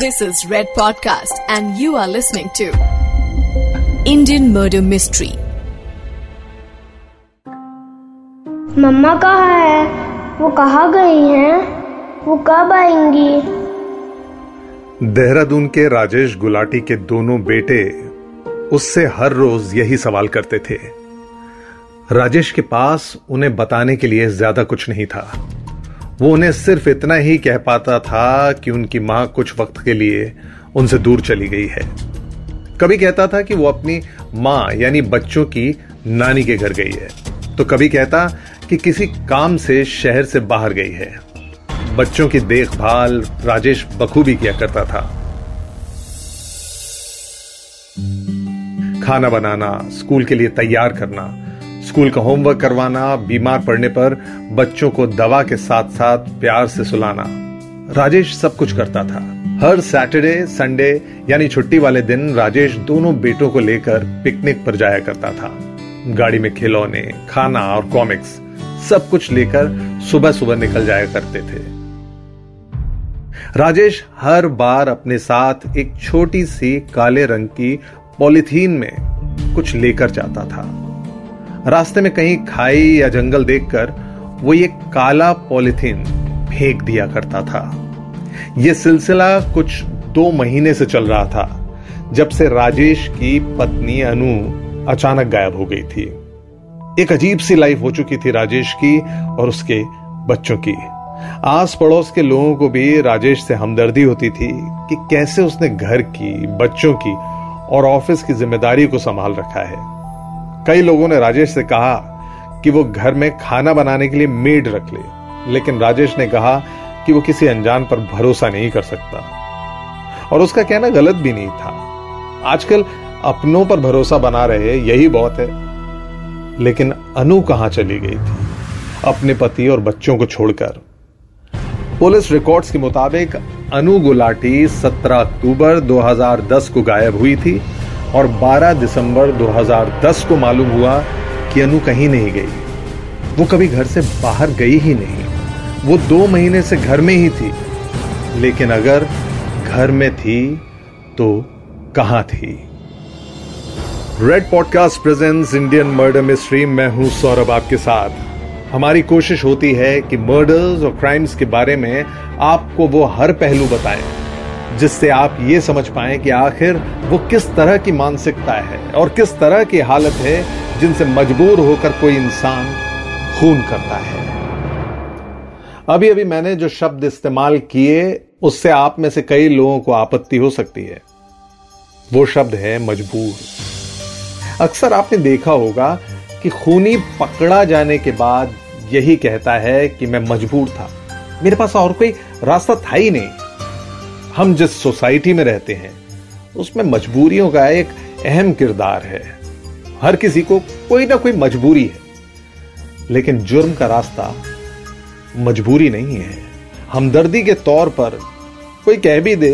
This is Red Podcast, and you are listening to Indian Murder Mystery. मम्मा कहाँ है? वो कहाँ गई हैं? वो कब आएँगी? देहरादून के राजेश गुलाटी के दोनों बेटे उससे हर रोज यही सवाल करते थे। राजेश के पास उन्हें बताने के लिए ज़्यादा कुछ नहीं था। वो उन्हें सिर्फ़ इतना ही कह पाता था कि उनकी माँ कुछ वक्त के लिए उनसे दूर चली गई है। कभी कहता था कि वो अपनी माँ, यानी बच्चों की नानी के घर गई है। तो कभी कहता कि किसी काम से शहर से बाहर गई है। बच्चों की देखभाल राजेश बखूबी किया करता था। खाना बनाना, स्कूल के लिए तैयार करना स्कूल का होमवर्क करवाना, बीमार पड़ने पर बच्चों को दवा के साथ साथ प्यार से सुलाना। राजेश सब कुछ करता था। हर सैटरडे, संडे यानी छुट्टी वाले दिन राजेश दोनों बेटों को लेकर पिकनिक पर जाया करता था। गाड़ी में खिलौने, खाना और कॉमिक्स सब कुछ लेकर सुबह सुबह निकल जाया करते थे। राजेश हर बार अपने साथ एक छोटी सी काले रंग की पॉलिथीन में कुछ लेकर जाता था। रास्ते में कहीं खाई या जंगल देखकर वो ये काला पॉलिथीन फेंक दिया करता था। यह सिलसिला कुछ दो महीने से चल रहा था, जब से राजेश की पत्नी अनु अचानक गायब हो गई थी। एक अजीब सी लाइफ हो चुकी थी राजेश की और उसके बच्चों की। आस पड़ोस के लोगों को भी राजेश से हमदर्दी होती थी कि कैसे उसने घर की, बच्चों की और ऑफ़िस की ज़िम्मेदारी को संभाल रखा है। कई लोगों ने राजेश से कहा कि वो घर में खाना बनाने के लिए मेड रख ले, लेकिन राजेश ने कहा कि वो किसी अनजान पर भरोसा नहीं कर सकता। और उसका कहना गलत भी नहीं था। आजकल अपनों पर भरोसा बना रहे, यही बहुत है। लेकिन अनु कहाँ चली गई थी? अपने पति और बच्चों को छोड़कर। पुलिस रिकॉर्ड्स के मुताबिक अनु गुलाटी 17 अक्टूबर 2010 को गायब हुई थी। और 12 दिसंबर 2010 को मालूम हुआ कि अनु कहीं नहीं गई। वो कभी घर से बाहर गई ही नहीं। वो दो महीने से घर में ही थी। लेकिन अगर घर में थी तो कहाँ थी? Red podcast presents Indian murder mystery मैं हूँ सौरभ आपके साथ। हमारी कोशिश होती है कि मर्डर्स और क्राइम्स के बारे में आपको वो हर पहलू बताएँ। जिससे आप ये समझ पाए कि आखिर वो किस तरह की मानसिकता है और किस तरह की हालत है जिनसे मजबूर होकर कोई इंसान खून करता है। अभी अभी मैंने जो शब्द इस्तेमाल किए, उससे आप में से कई लोगों को आपत्ति हो सकती है। वो शब्द है मजबूर। अक्सर आपने देखा होगा कि खूनी पकड़ा जाने के बाद यही कहता है कि मैं मजबूर था। मेरे पास और कोई रास्ता था ही नहीं। हम जिस सोसाइटी में रहते हैं, उसमें मजबूरियों का एक अहम किरदार है। हर किसी को कोई ना कोई मजबूरी है। लेकिन जुर्म का रास्ता मजबूरी नहीं है। हमदर्दी के तौर पर कोई कह भी दे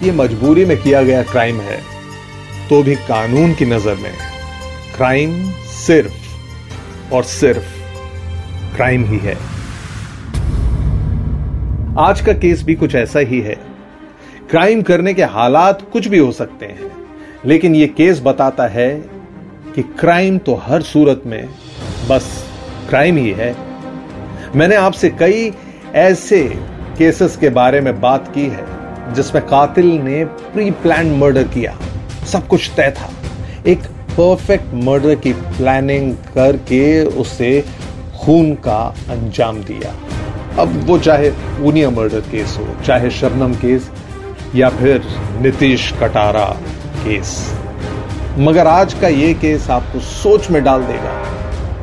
कि यह मजबूरी में किया गया क्राइम है तो भी कानून की नज़र में क्राइम सिर्फ़ और सिर्फ़ क्राइम ही है। आज का केस भी कुछ ऐसा ही है क्राइम करने के हालात कुछ भी हो सकते हैं, लेकिन यह केस बताता है कि क्राइम तो हर सूरत में बस क्राइम ही है। मैंने आपसे कई ऐसे केसेस के बारे में बात की है, जिसमें कातिल ने प्री प्लान मर्डर किया। सब कुछ तय था। एक परफेक्ट मर्डर की प्लानिंग करके उसे खून का अंजाम दिया। अब वो चाहे ऊनिया मर्डर केस हो, चाहे शबनम केस या फिर नीतीश कटारा केस। मगर आज का यह केस आपको सोच में डाल देगा,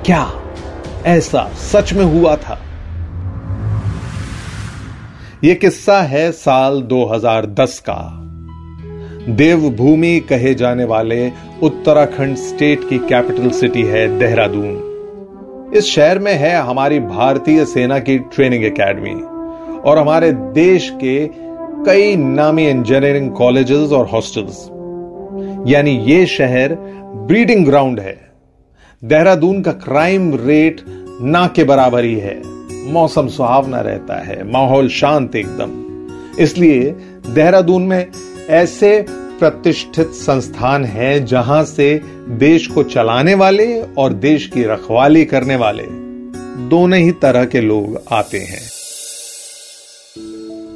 क्या ऐसा सच में हुआ था? यह किस्सा है साल 2010 का। देवभूमि कहे जाने वाले उत्तराखंड स्टेट की कैपिटल सिटी है देहरादून। इस शहर में है हमारी भारतीय सेना की ट्रेनिंग एकेडमी और हमारे देश के कई नामी इंजीनियरिंग कॉलेजेस और हॉस्टल्स यानी ये शहर ब्रीडिंग ग्राउंड है। देहरादून का क्राइम रेट ना के बराबर ही है। मौसम सुहावना रहता है। माहौल शांत एकदम। इसलिए देहरादून में ऐसे प्रतिष्ठित संस्थान हैं जहाँ से देश को चलाने वाले और देश की रखवाली करने वाले दोनों ही तरह के लोग आते हैं।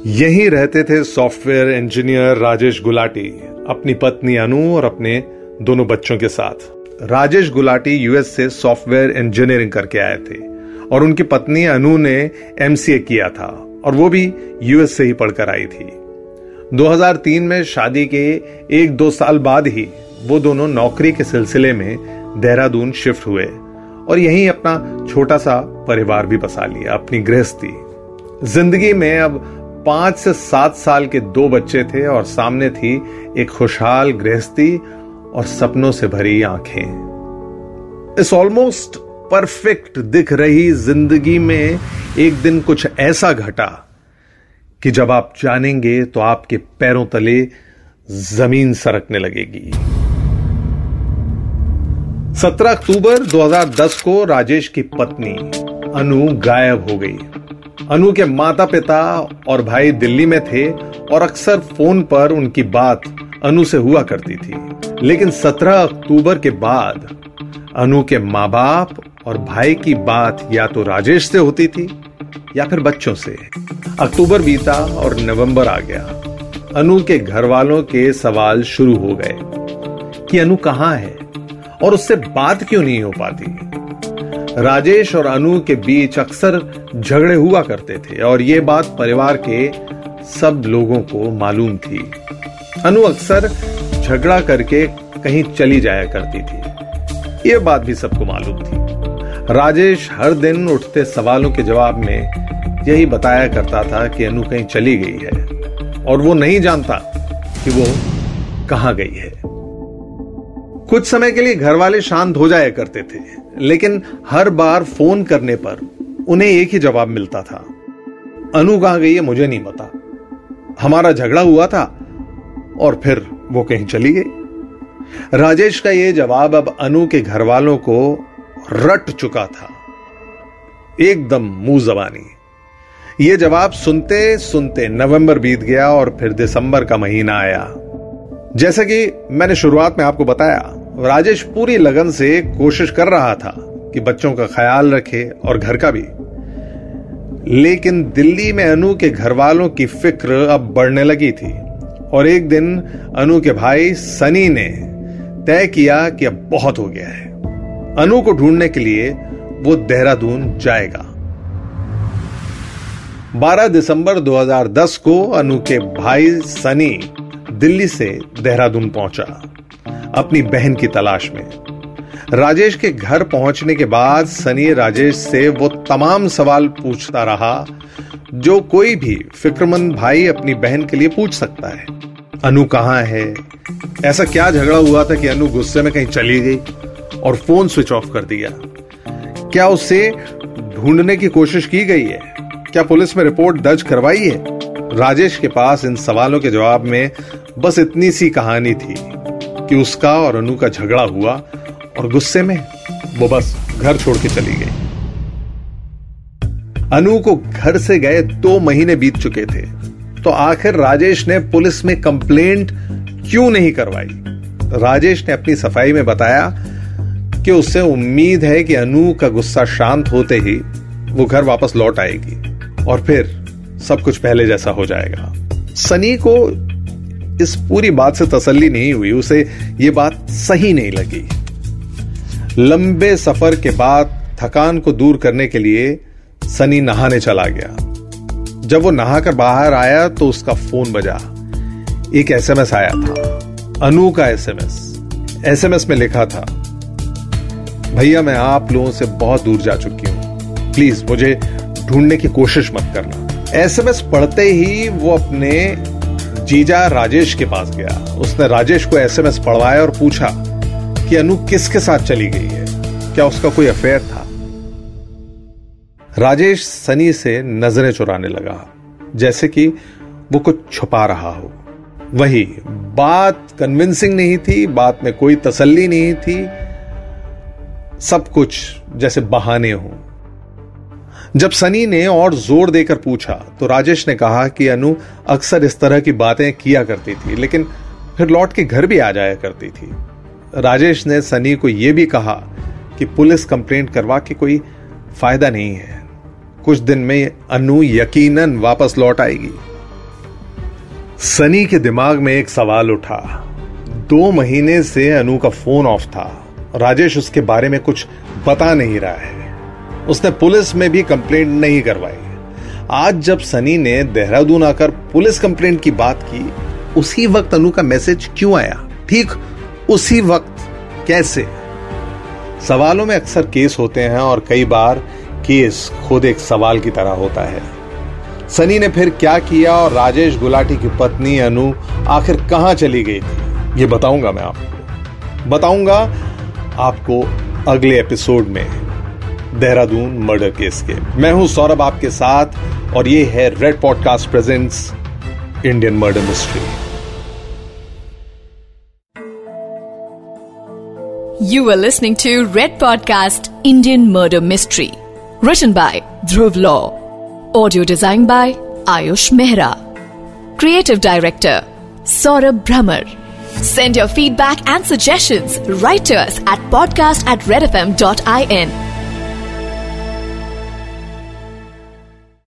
यही रहते थे सॉफ्टवेयर इंजीनियर राजेश गुलाटी, अपनी पत्नी अनु और अपने दोनों बच्चों के साथ। राजेश गुलाटी यूएस से सॉफ्टवेयर इंजीनियरिंग करके आए थे और उनकी पत्नी अनु ने एमसीए किया था और वो भी यूएस से ही पढ़कर आई थी। 2003 में शादी के एक दो साल बाद ही वो दोनों नौकरी के सिलसिले में देहरादून शिफ्ट हुए और यहीं अपना छोटा सा परिवार भी बसा लिया, अपनी गृहस्थी। ज़िंदगी में अब पाँच से सात साल के दो बच्चे थे और सामने थी एक खुशहाल गृहस्थी और सपनों से भरी आँखें। इस ऑलमोस्ट परफेक्ट दिख रही ज़िंदगी में एक दिन कुछ ऐसा घटा कि जब आप जानेंगे तो आपके पैरों तले ज़मीन सरकने लगेगी। 17 अक्टूबर 2010 को राजेश की पत्नी अनु गायब हो गई। अनु के माता पिता और भाई दिल्ली में थे और अक्सर फ़ोन पर उनकी बात अनु से हुआ करती थी। लेकिन 17 अक्टूबर के बाद अनु के माँ बाप और भाई की बात या तो राजेश से होती थी या फिर बच्चों से। अक्टूबर बीता और नवंबर आ गया। अनु के घर वालों के सवाल शुरू हो गए कि अनु कहाँ है और उससे बात क्यों नहीं हो पाती? राजेश और अनु के बीच अक्सर झगड़े हुआ करते थे और ये बात परिवार के सब लोगों को मालूम थी। अनु अक्सर झगड़ा करके कहीं चली जाया करती थी। यह बात भी सबको मालूम थी। राजेश हर दिन उठते सवालों के जवाब में यही बताया करता था कि अनु कहीं चली गई है और वो नहीं जानता कि वो कहाँ गई है। कुछ समय के लिए घर वाले शांत हो जाया करते थे, लेकिन हर बार फ़ोन करने पर उन्हें एक ही जवाब मिलता था। अनु कहाँ गई है मुझे नहीं पता। हमारा झगड़ा हुआ था, और फिर वो कहीं चली गई। राजेश का यह जवाब अब अनु के घर वालों को रट चुका था। एकदम मुँह जबानी। ये जवाब सुनते सुनते नवंबर बीत गया और फिर दिसंबर का महीना आया। जैसा कि मैंने शुरुआत में आपको बताया, राजेश पूरी लगन से कोशिश कर रहा था कि बच्चों का ख्याल रखे और घर का भी। लेकिन दिल्ली में अनु के घर वालों की फ़िक्र अब बढ़ने लगी थी और एक दिन अनु के भाई सनी ने तय किया कि अब बहुत हो गया है। अनु को ढूँढने के लिए वो देहरादून जाएगा। 12 दिसंबर 2010 को अनु के भाई सनी दिल्ली से देहरादून पहुँचा, अपनी बहन की तलाश में। राजेश के घर पहुँचने के बाद सनी राजेश से वो तमाम सवाल पूछता रहा, जो कोई भी फिक्रमंद भाई अपनी बहन के लिए पूछ सकता है। अनु कहाँ है? ऐसा क्या झगड़ा हुआ था कि अनु गुस्से में कहीं चली गई और फ़ोन स्विच ऑफ़ कर दिया? क्या उसे ढूँढने की कोशिश की गई है? क्या पुलिस में रिपोर्ट दर्ज करवाई है? राजेश के पास इन सवालों के जवाब में बस इतनी सी कहानी थी कि उसका और अनु का झगड़ा हुआ और गुस्से में वो बस घर छोड़ के चली गई। अनु को घर से गए दो महीने बीत चुके थे तो आखिर राजेश ने पुलिस में कंप्लेंट क्यों नहीं करवाई? राजेश ने अपनी सफ़ाई में बताया कि उससे उम्मीद है कि अनु का गुस्सा शांत होते ही वो घर वापस लौट आएगी और फिर सब कुछ पहले जैसा हो जाएगा। सनी को इस पूरी बात से तसल्ली नहीं हुई, उसे ये बात सही नहीं लगी। लंबे सफ़र के बाद थकान को दूर करने के लिए सनी नहाने चला गया। जब वो नहाकर बाहर आया तो उसका फ़ोन बजा। एक एसएमएस आया था। अनु का एसएमएस। एसएमएस में लिखा था, भैया, मैं आप लोगों से बहुत दूर जा चुकी हूँ। प्लीज़, मुझे ढूँढने की कोशिश मत करना। एसएमएस पढ़ते ही वो अपने जीजा राजेश के पास गया। उसने राजेश को एसएमएस पढ़वाया और पूछा कि अनु किसके साथ चली गई है? क्या उसका कोई अफेयर था? राजेश सनी से नज़रें चुराने लगा, जैसे कि वो कुछ छुपा रहा हो। वही, बात कन्विंसिंग नहीं थी, बात में कोई तसल्ली नहीं थी। सब कुछ जैसे बहाने हो। जब सनी ने और ज़ोर देकर पूछा तो राजेश ने कहा कि अनु अक्सर इस तरह की बातें किया करती थी, लेकिन फिर लौट के घर भी आ जाया करती थी। राजेश ने सनी को यह भी कहा कि पुलिस कंप्लेंट करवा के कोई फ़ायदा नहीं है। कुछ दिन में अनु यकीनन वापस लौट आएगी। सनी के दिमाग में एक सवाल उठा। दो महीने से अनु का फ़ोन ऑफ़ था। राजेश उसके बारे में कुछ बता नहीं रहा है। उसने पुलिस में भी कंप्लेंट नहीं करवाई। आज जब सनी ने देहरादून आकर पुलिस कंप्लेंट की बात की, उसी वक्त अनु का मैसेज क्यों आया? ठीक उसी वक्त। कैसे? सवालों में अक्सर केस होते हैं और कई बार केस खुद एक सवाल की तरह होता है। सनी ने फिर क्या किया और राजेश गुलाटी की पत्नी अनु आखिर कहाँ चली गई थी? ये बताऊँगा मैं आपको। बताऊँगा आपको अगले एपिसोड में। देहरादून मर्डर केस के। मैं हूँ सौरभ आपके साथ, और ये है Red podcast presents Indian murder mystery you are listening to Red podcast Indian murder mystery written by Dhruv law audio design by Ayush Mehra creative director Saurabh Bhramar Send your feedback and suggestions right to us at podcast at redfm.in.